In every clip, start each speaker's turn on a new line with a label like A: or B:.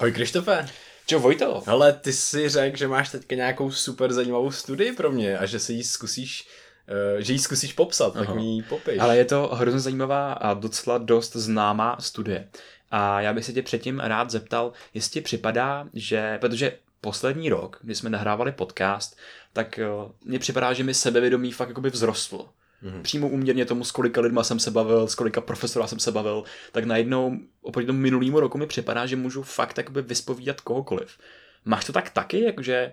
A: Ahoj Krištofe.
B: Čau Vojto.
A: Ale ty si řekl, že máš teďka nějakou super zajímavou studii pro mě a že si ji zkusíš uh, že ji zkusíš popsat, Aha. tak mi ji popiš.
B: Ale je to hrozně zajímavá a docela dost známá studie. A já bych se tě předtím rád zeptal, jestli ti připadá, že, protože poslední rok, kdy jsme nahrávali podcast, tak uh, mně připadá, že mi sebevědomí fakt jakoby vzrostlo. Mm-hmm. Přímo uměrně tomu, s kolika lidma jsem se bavil, s kolika profesora jsem se bavil, tak najednou oproti tomu minulýmu roku mi připadá, že můžu fakt jakoby vyspovídat kohokoliv. Máš to tak taky, jakože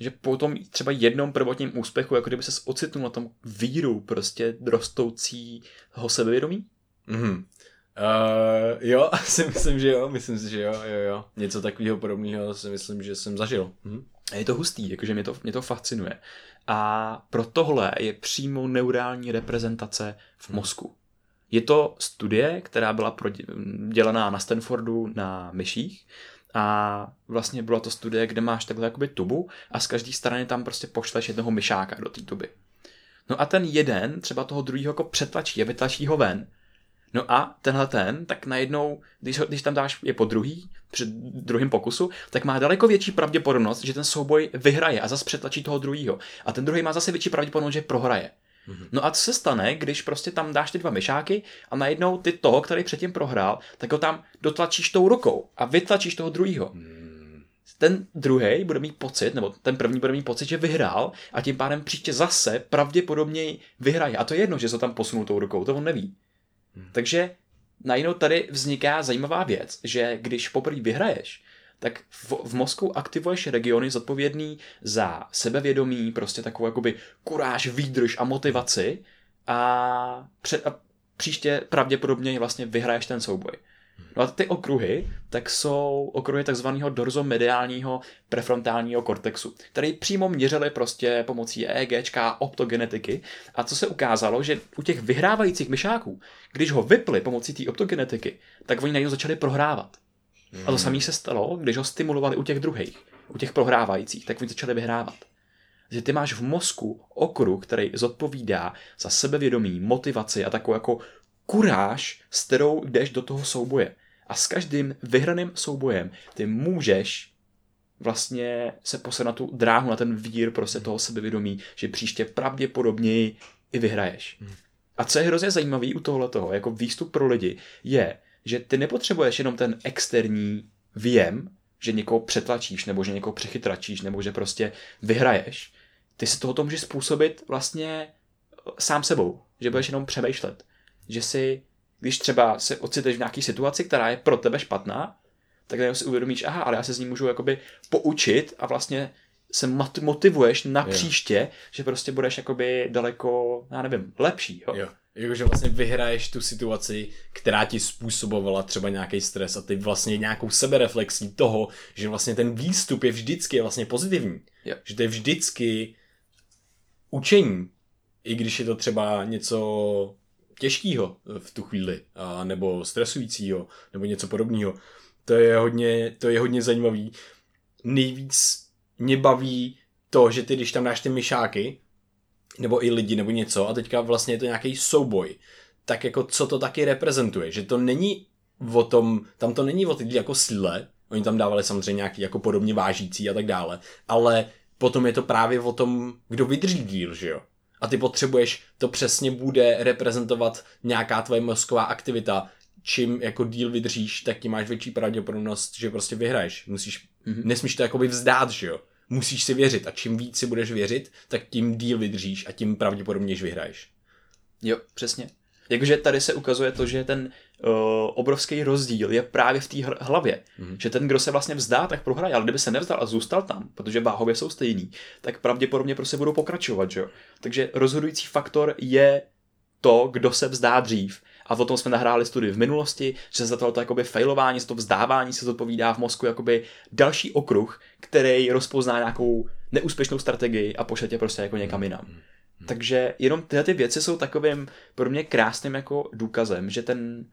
B: že po tom třeba jednom prvotním úspěchu, jako kdyby se ocitnul na tom víru prostě rostoucího sebevědomí?
A: Mm-hmm. Uh, jo, si myslím, že jo, myslím si, že jo, jo, jo. Něco takového podobného si myslím, že jsem zažil.
B: Mm-hmm. Je to hustý, jakože mě to, mě to fascinuje. A pro tohle je přímo neurální reprezentace v mozku. Je to studie, která byla dělaná na Stanfordu na myších a vlastně byla to studie, kde máš takhle jakoby tubu a z každé strany tam prostě pošleš jednoho myšáka do té tuby. No a ten jeden třeba toho druhého jako přetlačí a vytlačí ho ven. No a tenhle ten, tak najednou, když, když tam dáš je po druhý, při druhém pokusu, tak má daleko větší pravděpodobnost, že ten souboj vyhraje a zase přetlačí toho druhého. A ten druhý má zase větší pravděpodobnost, že prohraje. Mm-hmm. No a co se stane, když prostě tam dáš ty dva myšáky a najednou ty toho, který předtím prohrál, tak ho tam dotlačíš tou rukou a vytlačíš toho druhého. Mm. Ten druhý bude mít pocit, nebo ten první bude mít pocit, že vyhrál a tím pádem příště zase pravděpodobně vyhraje. A to je jedno, že se tam posunul tou rukou, to on neví. Hmm. Takže najednou tady vzniká zajímavá věc, že když poprvé vyhraješ, tak v, v mozku aktivuješ regiony zodpovědný za sebevědomí, prostě takovou jakoby kuráž, výdrž a motivaci a, před, a příště pravděpodobně vlastně vyhraješ ten souboj. No a ty okruhy, tak jsou okruhy takzvaného dorzomediálního prefrontálního kortexu, který přímo měřili prostě pomocí EEG, optogenetiky. A co se ukázalo, že u těch vyhrávajících myšáků, když ho vypli pomocí té optogenetiky, tak oni najednou začali prohrávat. A to hmm. samé se stalo, když ho stimulovali u těch druhých, u těch prohrávajících, tak oni začali vyhrávat. Že ty máš v mozku okruh, který zodpovídá za sebevědomí, motivaci a takovou jako kuráž, s kterou jdeš do toho souboje. A s každým vyhraným soubojem ty můžeš vlastně se poslat na tu dráhu, na ten vír prostě toho sebevědomí, že příště pravděpodobněji i vyhraješ. Hmm. A co je hrozně zajímavý u tohle toho, jako výstup pro lidi, je, že ty nepotřebuješ jenom ten externí věm, že někoho přetlačíš, nebo že někoho přechytračíš, nebo že prostě vyhraješ. Ty si tohoto můžeš způsobit vlastně sám sebou, že budeš jenom přemýšlet že si, když třeba se ociteš v nějaké situaci, která je pro tebe špatná, tak si uvědomíš, aha, ale já se z ní můžu jakoby poučit a vlastně se motivuješ na jo. příště, že prostě budeš jakoby daleko, já nevím, lepší. Jo?
A: jo. Jakože vlastně vyhraješ tu situaci, která ti způsobovala třeba nějaký stres a ty vlastně nějakou sebereflexí toho, že vlastně ten výstup je vždycky vlastně pozitivní. Jo. Že to je vždycky učení. I když je to třeba něco těžkého v tu chvíli, a nebo stresujícího, nebo něco podobného. To je hodně, to je hodně zajímavý. Nejvíc mě baví to, že ty, když tam dáš ty myšáky, nebo i lidi, nebo něco, a teďka vlastně je to nějaký souboj, tak jako co to taky reprezentuje, že to není o tom, tam to není o ty jako síle, oni tam dávali samozřejmě nějaký jako podobně vážící a tak dále, ale potom je to právě o tom, kdo vydrží díl, že jo a ty potřebuješ, to přesně bude reprezentovat nějaká tvoje mozková aktivita. Čím jako díl vydržíš, tak ti máš větší pravděpodobnost, že prostě vyhraješ. Musíš, mm-hmm. nesmíš to jakoby vzdát, že jo. Musíš si věřit a čím víc si budeš věřit, tak tím díl vydržíš a tím pravděpodobněji vyhraješ.
B: Jo, přesně. Jakože tady se ukazuje to, že ten uh, obrovský rozdíl je právě v té hlavě. Mm-hmm. Že ten, kdo se vlastně vzdá, tak prohraje, ale kdyby se nevzdal a zůstal tam, protože váhově jsou stejný, tak pravděpodobně prostě budou pokračovat, že jo. Takže rozhodující faktor je to, kdo se vzdá dřív. A o tom jsme nahráli studii v minulosti, že za tohle jakoby failování, to vzdávání se zodpovídá v mozku jakoby další okruh, který rozpozná nějakou neúspěšnou strategii a pošle tě prostě jako někam jinam. Mm-hmm. Takže jenom tyhle ty věci jsou takovým pro mě krásným jako důkazem, že ten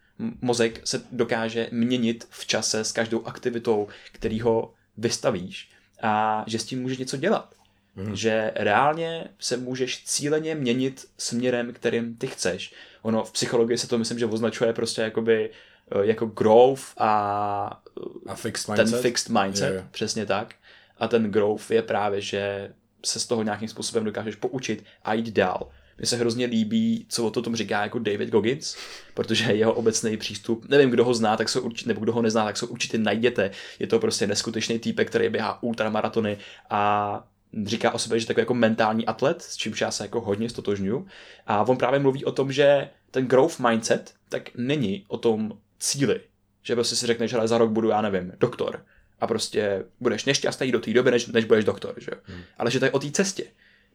B: mozek se dokáže měnit v čase s každou aktivitou, který ho vystavíš a že s tím můžeš něco dělat. Hmm. Že reálně se můžeš cíleně měnit směrem, kterým ty chceš. Ono v psychologii se to myslím, že označuje prostě jakoby eh, jako growth a
A: a fixed
B: mindset. ten fixed mindset, je, je. přesně tak. A ten growth je právě, že se z toho nějakým způsobem dokážeš poučit a jít dál. Mně se hrozně líbí, co o to tom říká jako David Goggins, protože jeho obecný přístup, nevím, kdo ho zná, tak se určitě, nebo kdo ho nezná, tak se určitě najděte. Je to prostě neskutečný týpek, který běhá ultramaratony a říká o sobě, že takový jako mentální atlet, s čímž já se jako hodně stotožňuju. A on právě mluví o tom, že ten growth mindset tak není o tom cíli. Že prostě si řekneš, že za rok budu, já nevím, doktor. A prostě budeš nešťastný do té doby, než, než budeš doktor. Že? Hmm. Ale že to je o té cestě.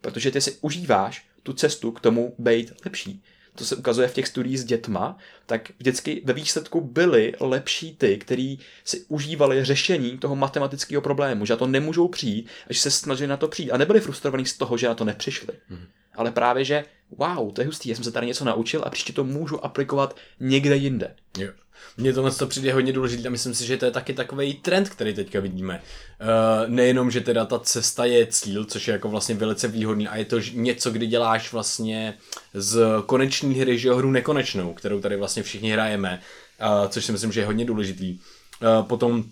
B: Protože ty si užíváš tu cestu k tomu být lepší. To se ukazuje v těch studiích s dětma, tak vždycky ve výsledku byli lepší ty, kteří si užívali řešení toho matematického problému, že na to nemůžou přijít a že se snažili na to přijít a nebyli frustrovaní z toho, že na to nepřišli. Mm. Ale právě, že wow, to je hustý, já jsem se tady něco naučil a příště to můžu aplikovat někde jinde.
A: Jo. Mně tohle to přijde hodně důležité a myslím si, že to je taky takový trend, který teďka vidíme. Uh, nejenom, že teda ta cesta je cíl, což je jako vlastně velice výhodný a je to něco, kdy děláš vlastně z koneční hry, že hru nekonečnou, kterou tady vlastně všichni hrajeme, uh, což si myslím, že je hodně důležitý. Uh, potom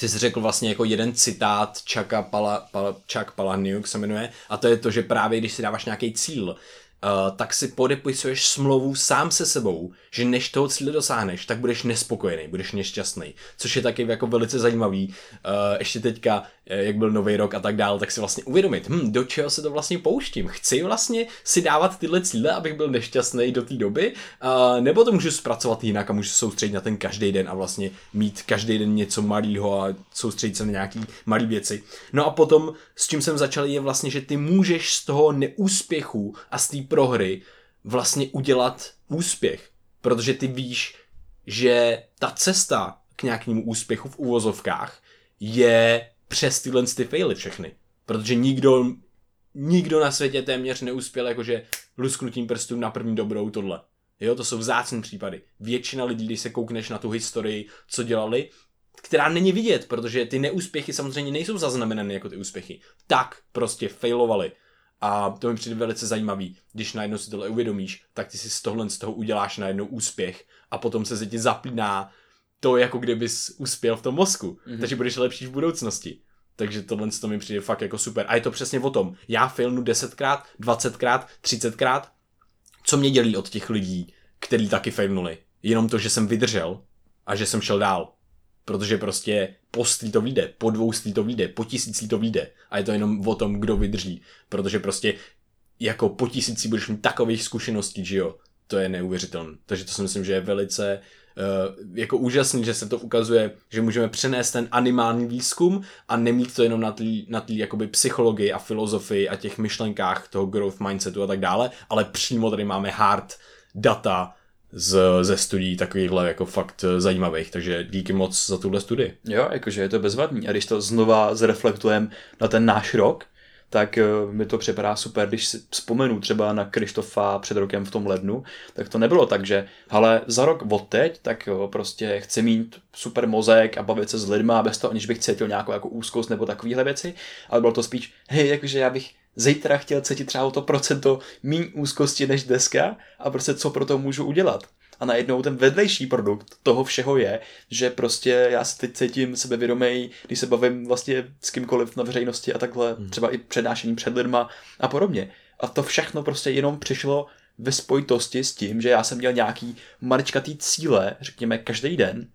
A: ty jsi řekl vlastně jako jeden citát Chucka Pala, Pala, Chuck Palahniuk se jmenuje a to je to, že právě když si dáváš nějaký cíl, uh, tak si podepisuješ smlouvu sám se sebou, že než toho cíle dosáhneš, tak budeš nespokojený, budeš nešťastný. Což je taky jako velice zajímavý. Uh, ještě teďka, eh, jak byl nový rok a tak dál, tak si vlastně uvědomit, hm, do čeho se to vlastně pouštím. Chci vlastně si dávat tyhle cíle, abych byl nešťastný do té doby, uh, nebo to můžu zpracovat jinak a můžu soustředit na ten každý den a vlastně mít každý den něco malého a soustředit se na nějaký malé věci. No a potom, s čím jsem začal, je vlastně, že ty můžeš z toho neúspěchu a z té prohry vlastně udělat úspěch. Protože ty víš, že ta cesta k nějakému úspěchu v úvozovkách je přes tyhle ty faily všechny. Protože nikdo, nikdo na světě téměř neuspěl jakože lusknutím prstů na první dobrou tohle. Jo, to jsou vzácné případy. Většina lidí, když se koukneš na tu historii, co dělali, která není vidět, protože ty neúspěchy samozřejmě nejsou zaznamenány jako ty úspěchy. Tak prostě failovali. A to mi přijde velice zajímavý, když najednou si tohle uvědomíš, tak ty si z tohle z toho uděláš najednou úspěch a potom se ti zapíná to, jako kdybys uspěl v tom mozku. Mm-hmm. Takže budeš lepší v budoucnosti. Takže tohle to mi přijde fakt jako super. A je to přesně o tom. Já filnu 10krát, 20krát, 30krát. Co mě dělí od těch lidí, kteří taky failnuli? Jenom to, že jsem vydržel a že jsem šel dál. Protože prostě po to vyjde, po dvou to vyjde, po tisící to vyjde. A je to jenom o tom, kdo vydrží. Protože prostě jako po tisíci budeš mít takových zkušeností, že jo. To je neuvěřitelné. Takže to si myslím, že je velice jako úžasný, že se to ukazuje, že můžeme přenést ten animální výzkum a nemít to jenom na té na jakoby psychologii a filozofii a těch myšlenkách toho growth mindsetu a tak dále, ale přímo tady máme hard data, z, ze studií takovýchhle jako fakt eh, zajímavých, takže díky moc za tuhle studii.
B: Jo, jakože je to bezvadný a když to znova zreflektujeme na ten náš rok, tak eh, mi to připadá super, když si vzpomenu třeba na Krištofa před rokem v tom lednu, tak to nebylo tak, že ale za rok od teď, tak jo, prostě chci mít super mozek a bavit se s lidma bez toho, aniž bych cítil nějakou jako úzkost nebo takovéhle věci, ale bylo to spíš, hej, jakože já bych zítra chtěl cítit třeba o to procento méně úzkosti než dneska a prostě co pro to můžu udělat. A najednou ten vedlejší produkt toho všeho je, že prostě já se teď cítím sebevědomý, když se bavím vlastně s kýmkoliv na veřejnosti a takhle, hmm. třeba i přednášení před lidma a podobně. A to všechno prostě jenom přišlo ve spojitosti s tím, že já jsem měl nějaký maličkatý cíle, řekněme, každý den,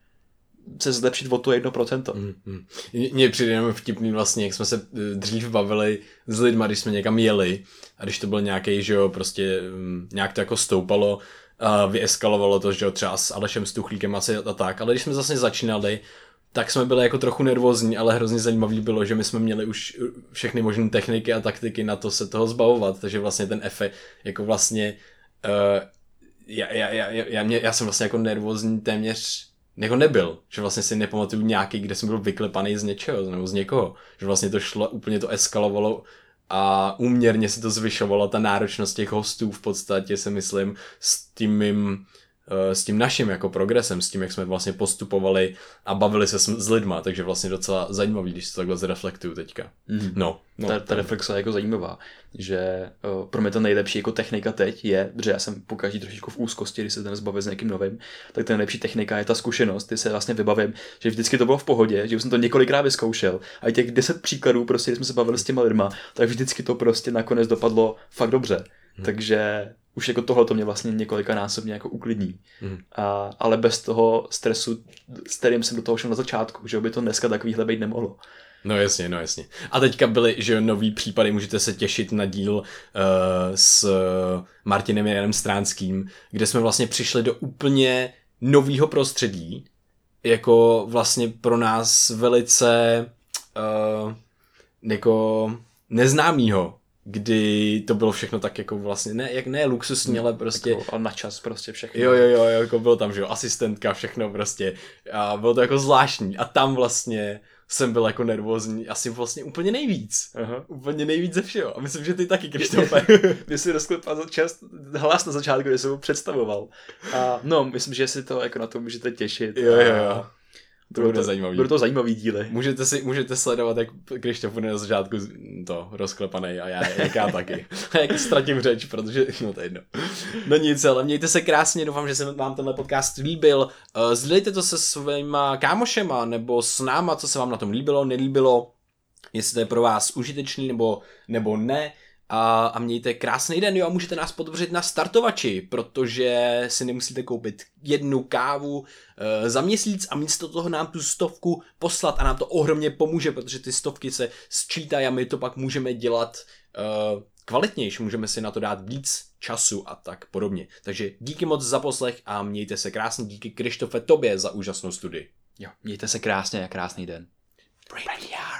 B: se zlepšit o to 1%. Mm,
A: mm. Mně přijde jenom vtipný vlastně, jak jsme se eh, dřív bavili s lidmi, když jsme někam jeli a když to byl nějaký, že jo, prostě mm, nějak to jako stoupalo a vyeskalovalo to, že třeba s Alešem Stuchlíkem asi a tak, ale když jsme zase začínali, tak jsme byli jako trochu nervózní, ale hrozně zajímavý bylo, že my jsme měli už všechny možné techniky a taktiky na to se toho zbavovat, takže vlastně ten efekt, jako vlastně uh, já, já, já, já, mě, já jsem vlastně jako nervózní téměř jako nebyl, že vlastně si nepamatuju nějaký, kde jsem byl vyklepaný z něčeho, nebo z někoho, že vlastně to šlo, úplně to eskalovalo a úměrně se to zvyšovalo, ta náročnost těch hostů v podstatě si myslím s tím mým s tím naším jako progresem, s tím, jak jsme vlastně postupovali a bavili se s, s lidma, takže vlastně docela zajímavý, když se takhle zreflektuju teďka.
B: Mhm.
A: No, no.
B: ta, ta reflexe je jako zajímavá, že uh, pro mě to nejlepší jako technika teď je, protože já jsem pokaždý trošičku v úzkosti, když se dnes bavit s někým novým, tak ta nejlepší technika je ta zkušenost, ty se vlastně vybavím, že vždycky to bylo v pohodě, že už jsem to několikrát vyzkoušel a i těch deset příkladů, prostě, když jsme se bavili s těma lidma, tak vždycky to prostě nakonec dopadlo fakt dobře. Hmm. Takže už jako tohle to mě vlastně několika násobně jako uklidní.
A: Mhm.
B: A, ale bez toho stresu, s kterým jsem do toho šel na začátku, že by to dneska takovýhle být nemohlo.
A: No jasně, no jasně. A teďka byly, že nový případy, můžete se těšit na díl uh, s Martinem Janem Stránským, kde jsme vlastně přišli do úplně nového prostředí, jako vlastně pro nás velice uh, jako neznámýho, kdy to bylo všechno tak jako vlastně, ne, jak ne luxusní, ale prostě...
B: Jako, a na čas prostě všechno.
A: Jo, jo, jo, jako bylo tam, že jo, asistentka, všechno prostě. A bylo to jako zvláštní. A tam vlastně jsem byl jako nervózní asi vlastně úplně nejvíc.
B: Aha.
A: Úplně nejvíc ze všeho. A myslím, že ty taky, Krištofe.
B: Ty si rozklepal čas, hlas na začátku, kdy jsem ho představoval. A no, myslím, že si to jako na to můžete těšit.
A: jo, jo, jo. To bude zajímavý.
B: Budou to zajímavý díly.
A: Můžete, si, můžete sledovat, jak Krištof bude na začátku to rozklepaný a já, jak já taky. A jak ztratím řeč, protože, no to je jedno. No nic, ale mějte se krásně, doufám, že se vám tenhle podcast líbil. Uh, sdílejte to se svýma kámošema, nebo s náma, co se vám na tom líbilo, nelíbilo, jestli to je pro vás užitečný, nebo, nebo ne. A, a mějte krásný den, jo, a můžete nás podpořit na startovači, protože si nemusíte koupit jednu kávu e, za měsíc a místo toho nám tu stovku poslat a nám to ohromně pomůže, protože ty stovky se sčítají a my to pak můžeme dělat e, kvalitnější, můžeme si na to dát víc času a tak podobně. Takže díky moc za poslech a mějte se krásně, díky Krištofe tobě za úžasnou studii.
B: Jo, mějte se krásně a krásný den.
A: Radio.